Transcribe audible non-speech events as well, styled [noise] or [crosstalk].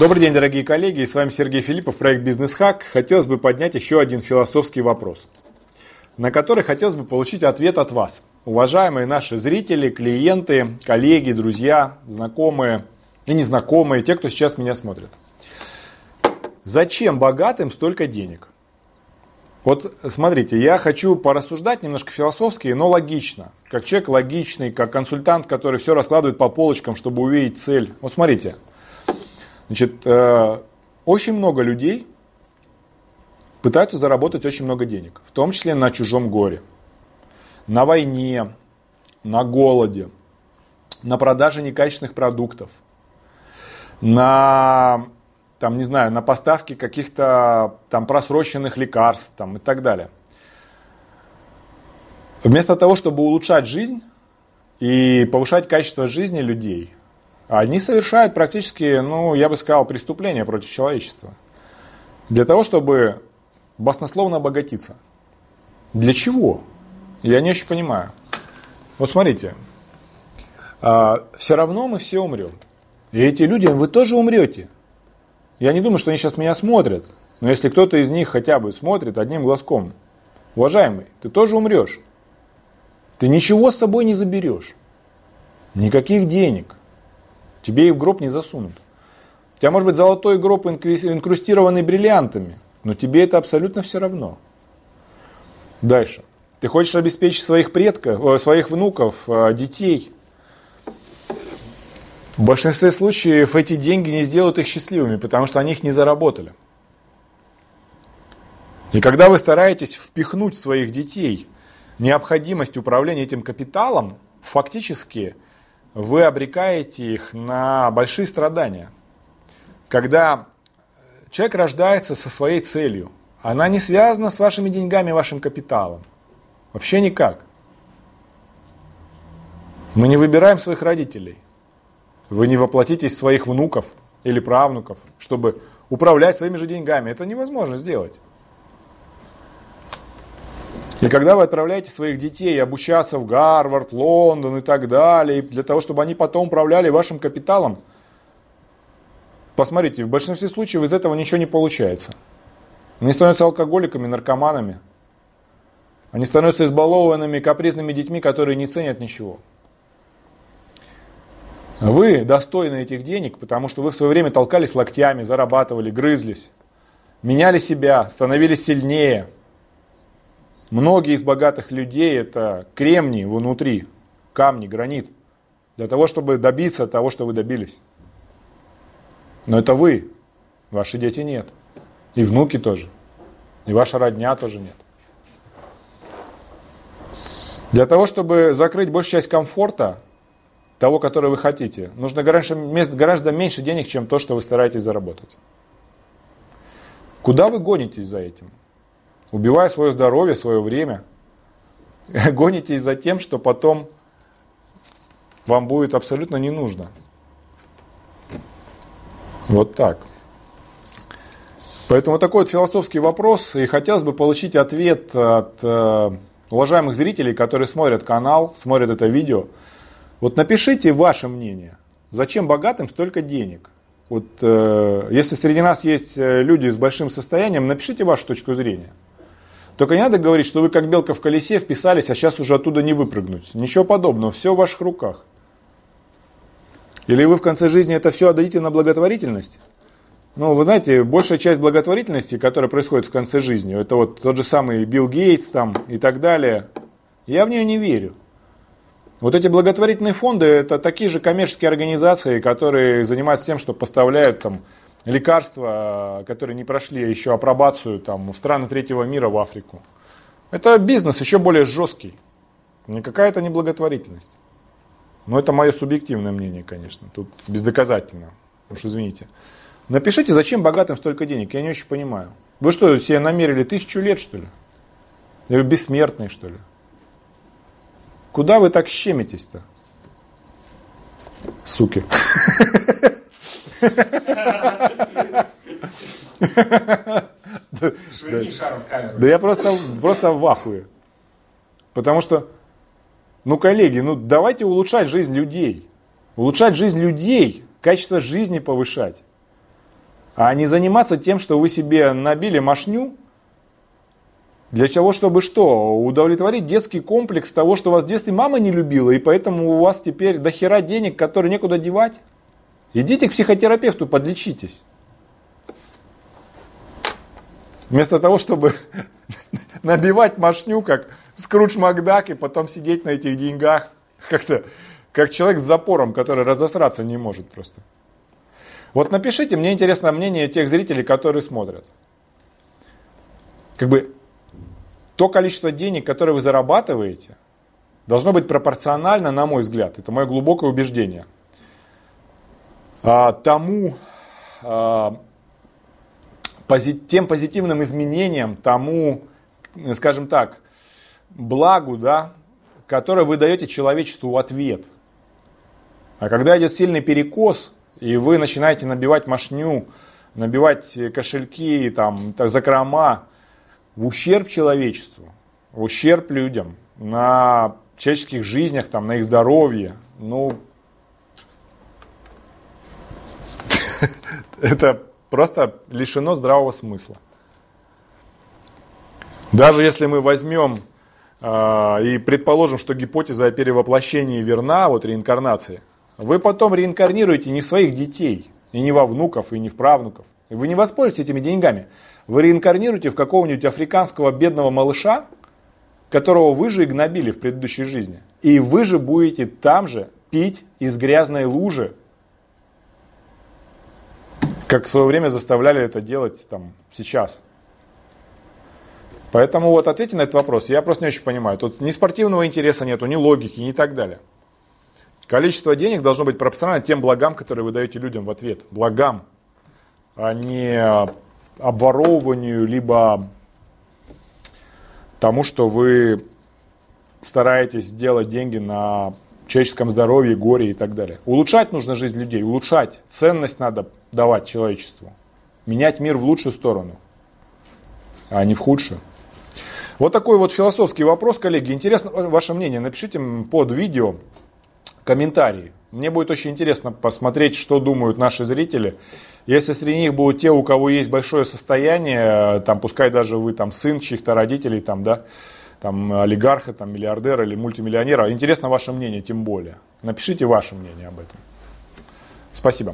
Добрый день, дорогие коллеги, с вами Сергей Филиппов, проект «Бизнес Хак». Хотелось бы поднять еще один философский вопрос, на который хотелось бы получить ответ от вас. Уважаемые наши зрители, клиенты, коллеги, друзья, знакомые и незнакомые, те, кто сейчас меня смотрит. Зачем богатым столько денег? Вот смотрите, я хочу порассуждать немножко философски, но логично. Как человек логичный, как консультант, который все раскладывает по полочкам, чтобы увидеть цель. Вот смотрите, значит, э, очень много людей пытаются заработать очень много денег, в том числе на чужом горе, на войне, на голоде, на продаже некачественных продуктов, на там, не знаю, на поставки каких-то там просроченных лекарств там, и так далее. Вместо того, чтобы улучшать жизнь и повышать качество жизни людей, они совершают практически, ну, я бы сказал, преступления против человечества. Для того, чтобы баснословно обогатиться. Для чего? Я не очень понимаю. Вот смотрите, а, все равно мы все умрем. И эти люди, вы тоже умрете. Я не думаю, что они сейчас меня смотрят, но если кто-то из них хотя бы смотрит одним глазком, уважаемый, ты тоже умрешь. Ты ничего с собой не заберешь. Никаких денег. Тебе их в гроб не засунут. У тебя может быть золотой гроб, инкрустированный бриллиантами, но тебе это абсолютно все равно. Дальше. Ты хочешь обеспечить своих предков, э, своих внуков, э, детей – в большинстве случаев эти деньги не сделают их счастливыми, потому что они их не заработали. И когда вы стараетесь впихнуть своих детей необходимость управления этим капиталом, фактически вы обрекаете их на большие страдания. Когда человек рождается со своей целью, она не связана с вашими деньгами, вашим капиталом. Вообще никак. Мы не выбираем своих родителей – вы не воплотитесь своих внуков или правнуков, чтобы управлять своими же деньгами. Это невозможно сделать. И когда вы отправляете своих детей обучаться в Гарвард, Лондон и так далее, для того, чтобы они потом управляли вашим капиталом, посмотрите, в большинстве случаев из этого ничего не получается. Они становятся алкоголиками, наркоманами. Они становятся избалованными, капризными детьми, которые не ценят ничего. Вы достойны этих денег, потому что вы в свое время толкались локтями, зарабатывали, грызлись, меняли себя, становились сильнее. Многие из богатых людей это кремний внутри, камни, гранит, для того, чтобы добиться того, что вы добились. Но это вы, ваши дети нет. И внуки тоже. И ваша родня тоже нет. Для того, чтобы закрыть большую часть комфорта, того, который вы хотите, нужно гораздо, гораздо меньше денег, чем то, что вы стараетесь заработать. Куда вы гонитесь за этим? Убивая свое здоровье, свое время. [laughs] Гонитесь за тем, что потом вам будет абсолютно не нужно. Вот так. Поэтому такой вот философский вопрос, и хотелось бы получить ответ от э, уважаемых зрителей, которые смотрят канал, смотрят это видео – вот напишите ваше мнение. Зачем богатым столько денег? Вот э, если среди нас есть э, люди с большим состоянием, напишите вашу точку зрения. Только не надо говорить, что вы как белка в колесе вписались, а сейчас уже оттуда не выпрыгнуть. Ничего подобного, все в ваших руках. Или вы в конце жизни это все отдадите на благотворительность? Ну, вы знаете, большая часть благотворительности, которая происходит в конце жизни, это вот тот же самый Билл Гейтс там и так далее, я в нее не верю. Вот эти благотворительные фонды это такие же коммерческие организации, которые занимаются тем, что поставляют там лекарства, которые не прошли еще апробацию там, в страны третьего мира в Африку. Это бизнес еще более жесткий. Не благотворительность. Но это мое субъективное мнение, конечно. Тут бездоказательно. Уж извините. Напишите, зачем богатым столько денег, я не очень понимаю. Вы что, себе намерили тысячу лет, что ли? Или бессмертный, что ли? Куда вы так щемитесь-то? Суки. [laughs] Да я просто, просто в ахуе. Потому что, ну, коллеги, ну давайте улучшать жизнь людей. Улучшать жизнь людей, качество жизни повышать. А не заниматься тем, что вы себе набили машню, для того, чтобы что? Удовлетворить детский комплекс того, что вас в детстве мама не любила, и поэтому у вас теперь дохера денег, которые некуда девать? Идите к психотерапевту, подлечитесь. Вместо того, чтобы [laughs] набивать машню, как Скрудж Макдак, и потом сидеть на этих деньгах, как-то, как человек с запором, который разосраться не может просто. Вот напишите, мне интересно мнение тех зрителей, которые смотрят. Как бы то количество денег, которое вы зарабатываете, должно быть пропорционально, на мой взгляд, это мое глубокое убеждение, тому, а, тем позитивным изменениям, тому, скажем так, благу, да, которое вы даете человечеству в ответ. А когда идет сильный перекос, и вы начинаете набивать машню, набивать кошельки, там, закрома, в ущерб человечеству, в ущерб людям, на человеческих жизнях, там, на их здоровье, ну, [laughs] это просто лишено здравого смысла. Даже если мы возьмем э, и предположим, что гипотеза о перевоплощении верна, вот реинкарнации, вы потом реинкарнируете не в своих детей, и не во внуков, и не в правнуков. Вы не воспользуетесь этими деньгами. Вы реинкарнируете в какого-нибудь африканского бедного малыша, которого вы же и в предыдущей жизни. И вы же будете там же пить из грязной лужи, как в свое время заставляли это делать там, сейчас. Поэтому вот ответьте на этот вопрос. Я просто не очень понимаю. Тут ни спортивного интереса нету, ни логики, ни так далее. Количество денег должно быть пропорционально тем благам, которые вы даете людям в ответ. Благам, а не обворовыванию, либо тому, что вы стараетесь сделать деньги на человеческом здоровье, горе и так далее. Улучшать нужно жизнь людей, улучшать. Ценность надо давать человечеству. Менять мир в лучшую сторону, а не в худшую. Вот такой вот философский вопрос, коллеги. Интересно ваше мнение. Напишите под видео комментарии. Мне будет очень интересно посмотреть, что думают наши зрители. Если среди них будут те, у кого есть большое состояние, там, пускай даже вы там сын чьих-то родителей, там, да, там, олигарха, там, миллиардера или мультимиллионера, интересно ваше мнение тем более. Напишите ваше мнение об этом. Спасибо.